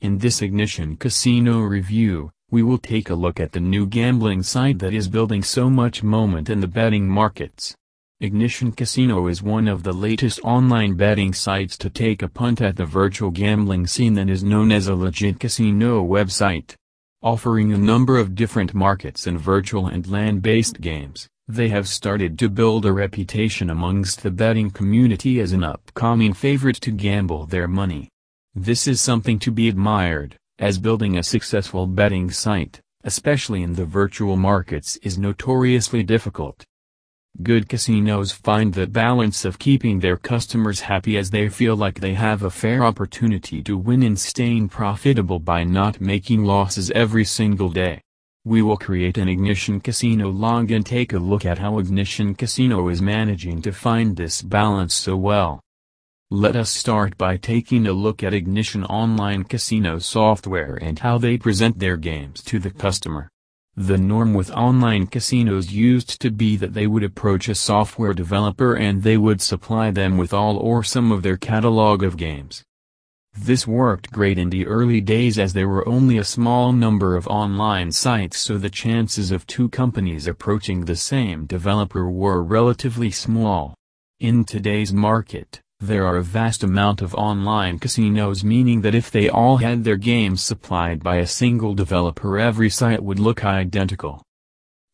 In this Ignition Casino review, we will take a look at the new gambling site that is building so much moment in the betting markets. Ignition Casino is one of the latest online betting sites to take a punt at the virtual gambling scene that is known as a legit casino website. Offering a number of different markets and virtual and land-based games, they have started to build a reputation amongst the betting community as an upcoming favorite to gamble their money. This is something to be admired, as building a successful betting site, especially in the virtual markets is notoriously difficult. Good casinos find the balance of keeping their customers happy as they feel like they have a fair opportunity to win and staying profitable by not making losses every single day. We will create an Ignition Casino log and take a look at how Ignition Casino is managing to find this balance so well. Let us start by taking a look at Ignition Online Casino software and how they present their games to the customer. The norm with online casinos used to be that they would approach a software developer and they would supply them with all or some of their catalog of games. This worked great in the early days as there were only a small number of online sites so the chances of two companies approaching the same developer were relatively small. In today's market, there are a vast amount of online casinos meaning that if they all had their games supplied by a single developer every site would look identical.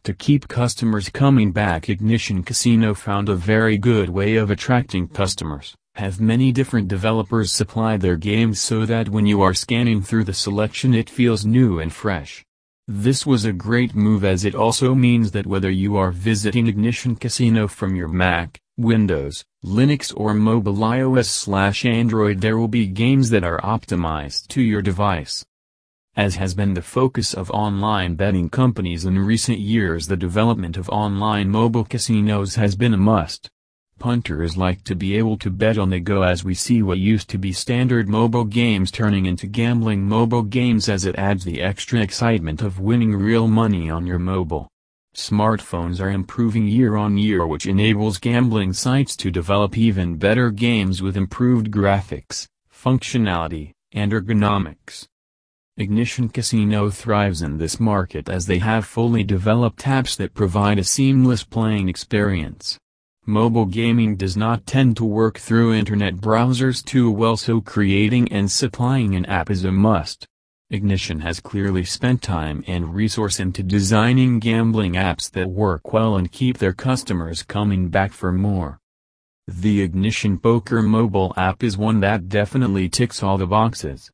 To keep customers coming back Ignition Casino found a very good way of attracting customers, have many different developers supply their games so that when you are scanning through the selection it feels new and fresh. This was a great move as it also means that whether you are visiting Ignition Casino from your Mac, Windows, Linux or mobile iOS Android there will be games that are optimized to your device. As has been the focus of online betting companies in recent years the development of online mobile casinos has been a must. Punters like to be able to bet on the go as we see what used to be standard mobile games turning into gambling mobile games as it adds the extra excitement of winning real money on your mobile. Smartphones are improving year on year which enables gambling sites to develop even better games with improved graphics, functionality, and ergonomics. Ignition Casino thrives in this market as they have fully developed apps that provide a seamless playing experience. Mobile gaming does not tend to work through internet browsers too well so creating and supplying an app is a must. Ignition has clearly spent time and resource into designing gambling apps that work well and keep their customers coming back for more. The Ignition Poker mobile app is one that definitely ticks all the boxes.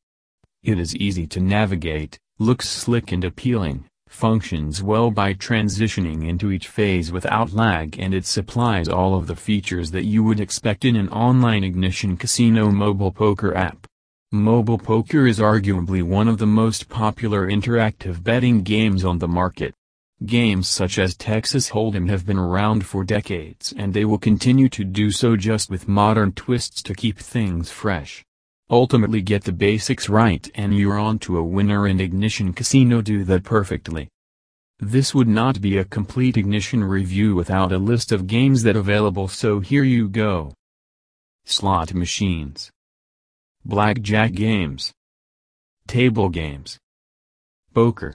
It is easy to navigate, looks slick and appealing, functions well by transitioning into each phase without lag and it supplies all of the features that you would expect in an online Ignition Casino mobile poker app. Mobile poker is arguably one of the most popular interactive betting games on the market. Games such as Texas Hold'em have been around for decades and they will continue to do so just with modern twists to keep things fresh. Ultimately get the basics right and you're on to a winner and Ignition Casino do that perfectly. This would not be a complete Ignition review without a list of games that available so here you go. Slot Machines blackjack games, table games, poker,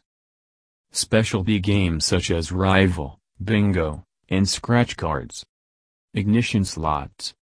specialty games such as Rival, Bingo, and Scratch cards. Ignition slots.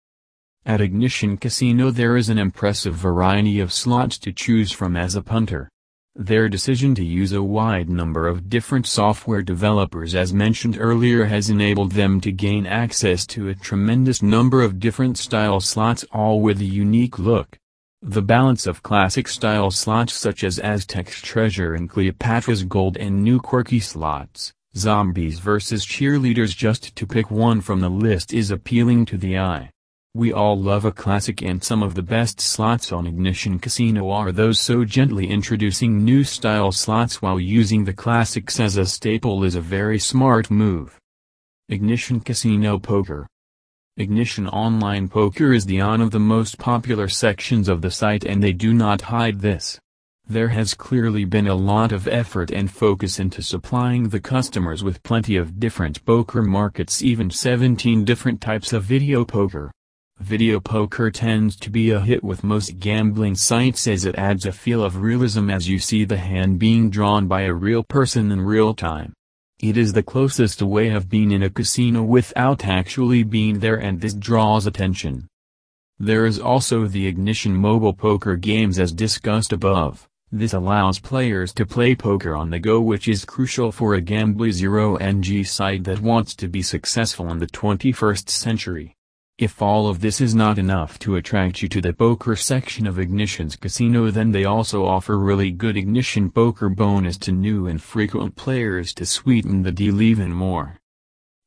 At Ignition Casino there is an impressive variety of slots to choose from as a punter. Their decision to use a wide number of different software developers as mentioned earlier has enabled them to gain access to a tremendous number of different style slots all with a unique look. The balance of classic-style slots such as Aztec's Treasure and Cleopatra's Gold and new quirky slots, Zombies vs Cheerleaders just to pick one from the list is appealing to the eye. We all love a classic and some of the best slots on Ignition Casino are those so gently introducing new style slots while using the classics as a staple is a very smart move. Ignition Casino Poker Ignition Online Poker is the on of the most popular sections of the site and they do not hide this. There has clearly been a lot of effort and focus into supplying the customers with plenty of different poker markets even 17 different types of video poker. Video poker tends to be a hit with most gambling sites as it adds a feel of realism as you see the hand being drawn by a real person in real time. It is the closest way of being in a casino without actually being there and this draws attention. There is also the Ignition mobile poker games as discussed above. This allows players to play poker on the go which is crucial for a Gambly Zero NG site that wants to be successful in the 21st century. If all of this is not enough to attract you to the poker section of Ignition's casino then they also offer really good Ignition poker bonus to new and frequent players to sweeten the deal even more.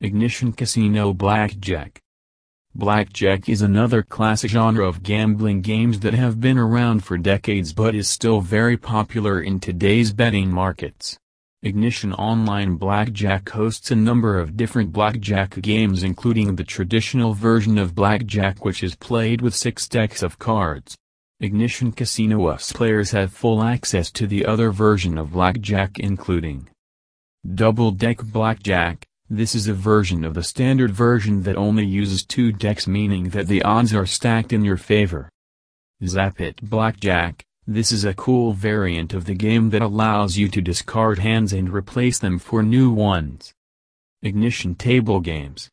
Ignition Casino Blackjack Blackjack is another classic genre of gambling games that have been around for decades but is still very popular in today's betting markets. Ignition Online Blackjack hosts a number of different blackjack games including the traditional version of blackjack which is played with six decks of cards. Ignition Casino US players have full access to the other version of blackjack including Double Deck Blackjack, this is a version of the standard version that only uses two decks meaning that the odds are stacked in your favor. Zappit Blackjack, this is a cool variant of the game that allows you to discard hands and replace them for new ones. Ignition Table Games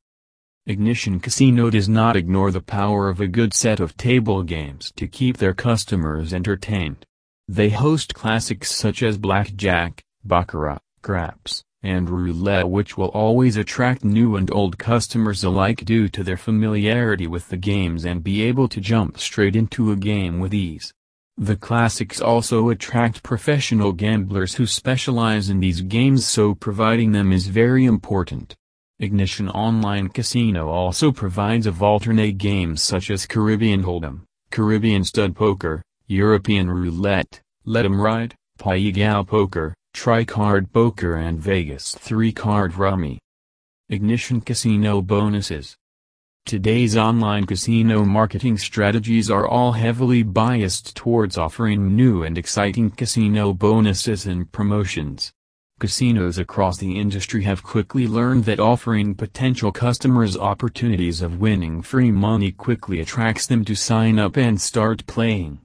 Ignition Casino does not ignore the power of a good set of table games to keep their customers entertained. They host classics such as Blackjack, Baccarat, Craps, and Roulette which will always attract new and old customers alike due to their familiarity with the games and be able to jump straight into a game with ease. The classics also attract professional gamblers who specialize in these games so providing them is very important. Ignition Online Casino also provides of alternate games such as Caribbean Hold'em, Caribbean Stud Poker, European Roulette, Let 'em Ride, Pai Gow Poker, Tri-Card Poker and Vegas 3-Card Rummy. Ignition Casino Bonuses Today's online casino marketing strategies are all heavily biased towards offering new and exciting casino bonuses and promotions. Casinos across the industry have quickly learned that offering potential customers opportunities of winning free money quickly attracts them to sign up and start playing.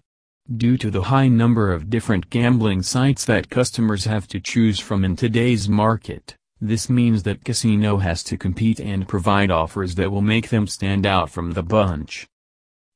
Due to the high number of different gambling sites that customers have to choose from in today's market, this means that Casino has to compete and provide offers that will make them stand out from the bunch.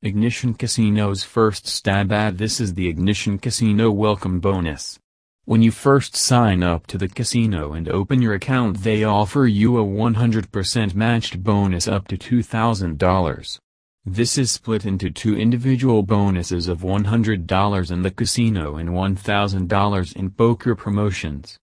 Ignition Casino's first stab at this is the Ignition Casino Welcome Bonus. When you first sign up to the casino and open your account they offer you a 100% matched bonus up to $2,000. This is split into two individual bonuses of $100 in the casino and $1,000 in poker promotions.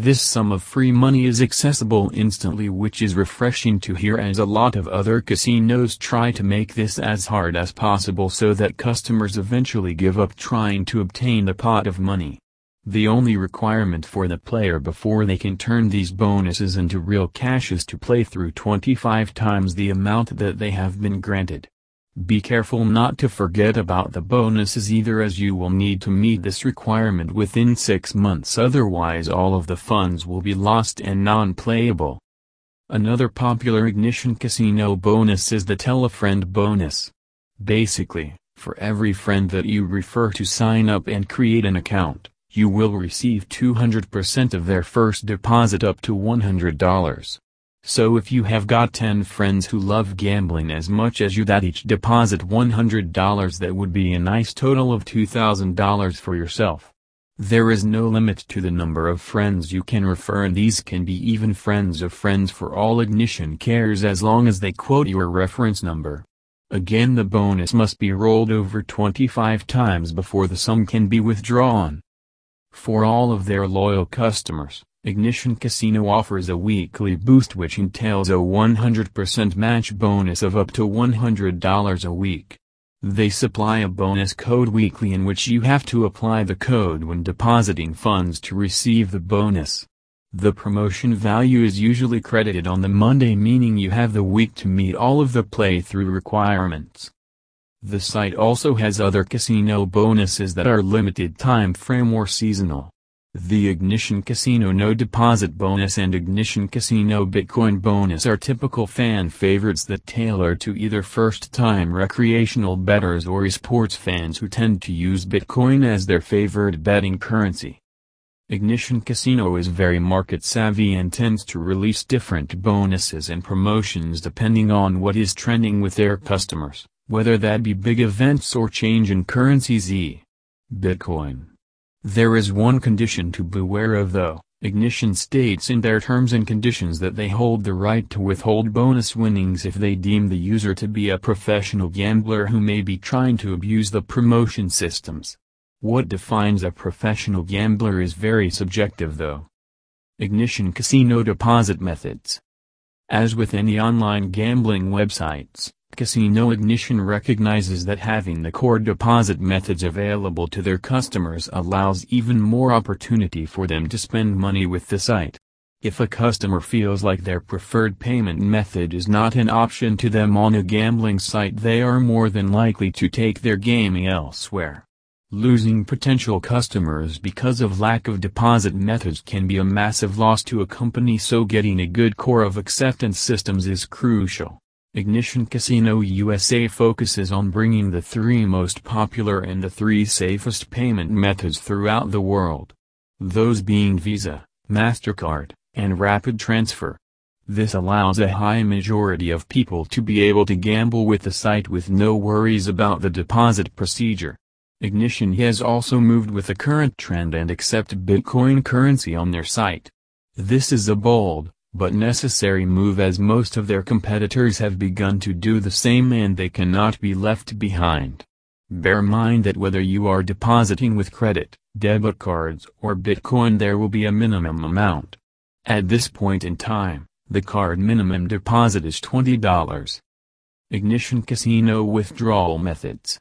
This sum of free money is accessible instantly which is refreshing to hear as a lot of other casinos try to make this as hard as possible so that customers eventually give up trying to obtain the pot of money. The only requirement for the player before they can turn these bonuses into real cash is to play through 25 times the amount that they have been granted. Be careful not to forget about the bonuses either as you will need to meet this requirement within 6 months otherwise all of the funds will be lost and non-playable. Another popular Ignition Casino bonus is the Tell a Friend bonus. Basically, for every friend that you refer to sign up and create an account, you will receive 200% of their first deposit up to $100. So if you have got 10 friends who love gambling as much as you that each deposit $100 that would be a nice total of $2,000 for yourself. There is no limit to the number of friends you can refer and these can be even friends of friends for all ignition cares as long as they quote your reference number. Again the bonus must be rolled over 25 times before the sum can be withdrawn. For all of their loyal customers, Ignition Casino offers a weekly boost which entails a 100% match bonus of up to $100 a week. They supply a bonus code weekly in which you have to apply the code when depositing funds to receive the bonus. The promotion value is usually credited on the Monday meaning you have the week to meet all of the playthrough requirements. The site also has other casino bonuses that are limited time frame or seasonal. The Ignition Casino No Deposit Bonus and Ignition Casino Bitcoin Bonus are typical fan favorites that tailor to either first-time recreational bettors or esports fans who tend to use Bitcoin as their favorite betting currency. Ignition Casino is very market savvy and tends to release different bonuses and promotions depending on what is trending with their customers, whether that be big events or change in currencies e. Bitcoin. There is one condition to beware of though, Ignition states in their terms and conditions that they hold the right to withhold bonus winnings if they deem the user to be a professional gambler who may be trying to abuse the promotion systems. What defines a professional gambler is very subjective though. Ignition Casino Deposit Methods As with any online gambling websites, Casino Ignition recognizes that having the core deposit methods available to their customers allows even more opportunity for them to spend money with the site. If a customer feels like their preferred payment method is not an option to them on a gambling site they are more than likely to take their gaming elsewhere. Losing potential customers because of lack of deposit methods can be a massive loss to a company so getting a good core of acceptance systems is crucial. Ignition Casino USA focuses on bringing the three most popular and the three safest payment methods throughout the world. Those being Visa, MasterCard, and Rapid Transfer. This allows a high majority of people to be able to gamble with the site with no worries about the deposit procedure. Ignition has also moved with the current trend and accept Bitcoin currency on their site. This is a bold, but necessary move as most of their competitors have begun to do the same and they cannot be left behind. Bear mind that whether you are depositing with credit, debit cards or Bitcoin there will be a minimum amount. At this point in time, the card minimum deposit is $20. Ignition Casino Withdrawal Methods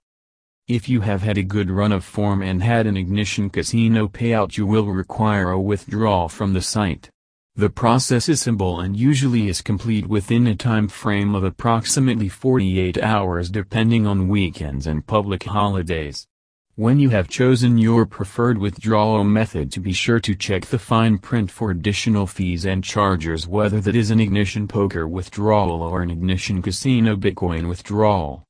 If you have had a good run of form and had an Ignition Casino payout you will require a withdrawal from the site. The process is simple and usually is complete within a time frame of approximately 48 hours depending on weekends and public holidays. When you have chosen your preferred withdrawal method to be sure to check the fine print for additional fees and charges whether that is an Ignition Poker withdrawal or an Ignition Casino Bitcoin withdrawal.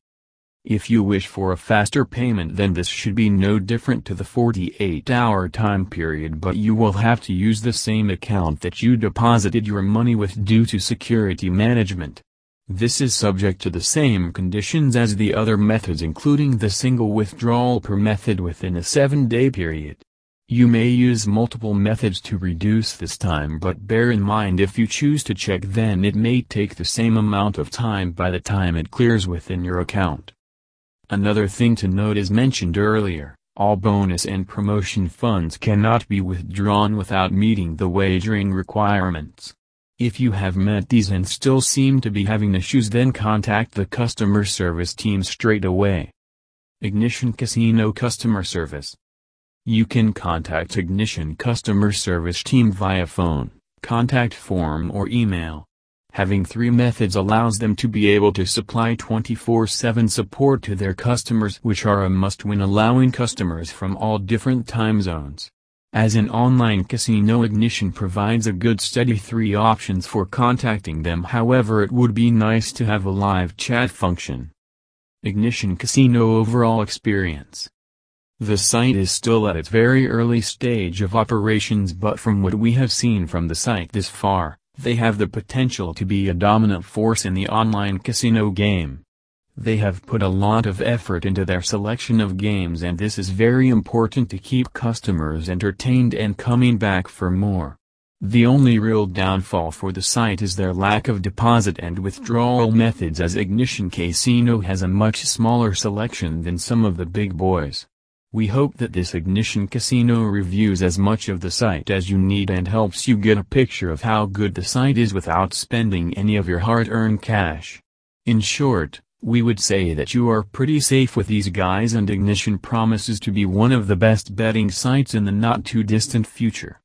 If you wish for a faster payment then this should be no different to the 48-hour time period but you will have to use the same account that you deposited your money with due to security management. This is subject to the same conditions as the other methods including the single withdrawal per method within a 7-day period. You may use multiple methods to reduce this time but bear in mind if you choose to check then it may take the same amount of time by the time it clears within your account. Another thing to note is mentioned earlier, all bonus and promotion funds cannot be withdrawn without meeting the wagering requirements. If you have met these and still seem to be having issues then contact the customer service team straight away. Ignition Casino Customer Service You can contact Ignition Customer Service team via phone, contact form or email. Having three methods allows them to be able to supply 24-7 support to their customers which are a must-win allowing customers from all different time zones. As an online casino Ignition provides a good steady three options for contacting them however it would be nice to have a live chat function. Ignition Casino Overall Experience The site is still at its very early stage of operations but from what we have seen from the site this far, they have the potential to be a dominant force in the online casino game. They have put a lot of effort into their selection of games and this is very important to keep customers entertained and coming back for more. The only real downfall for the site is their lack of deposit and withdrawal methods as Ignition Casino has a much smaller selection than some of the big boys. We hope that this Ignition Casino reviews as much of the site as you need and helps you get a picture of how good the site is without spending any of your hard-earned cash. In short, we would say that you are pretty safe with these guys and Ignition promises to be one of the best betting sites in the not-too-distant future.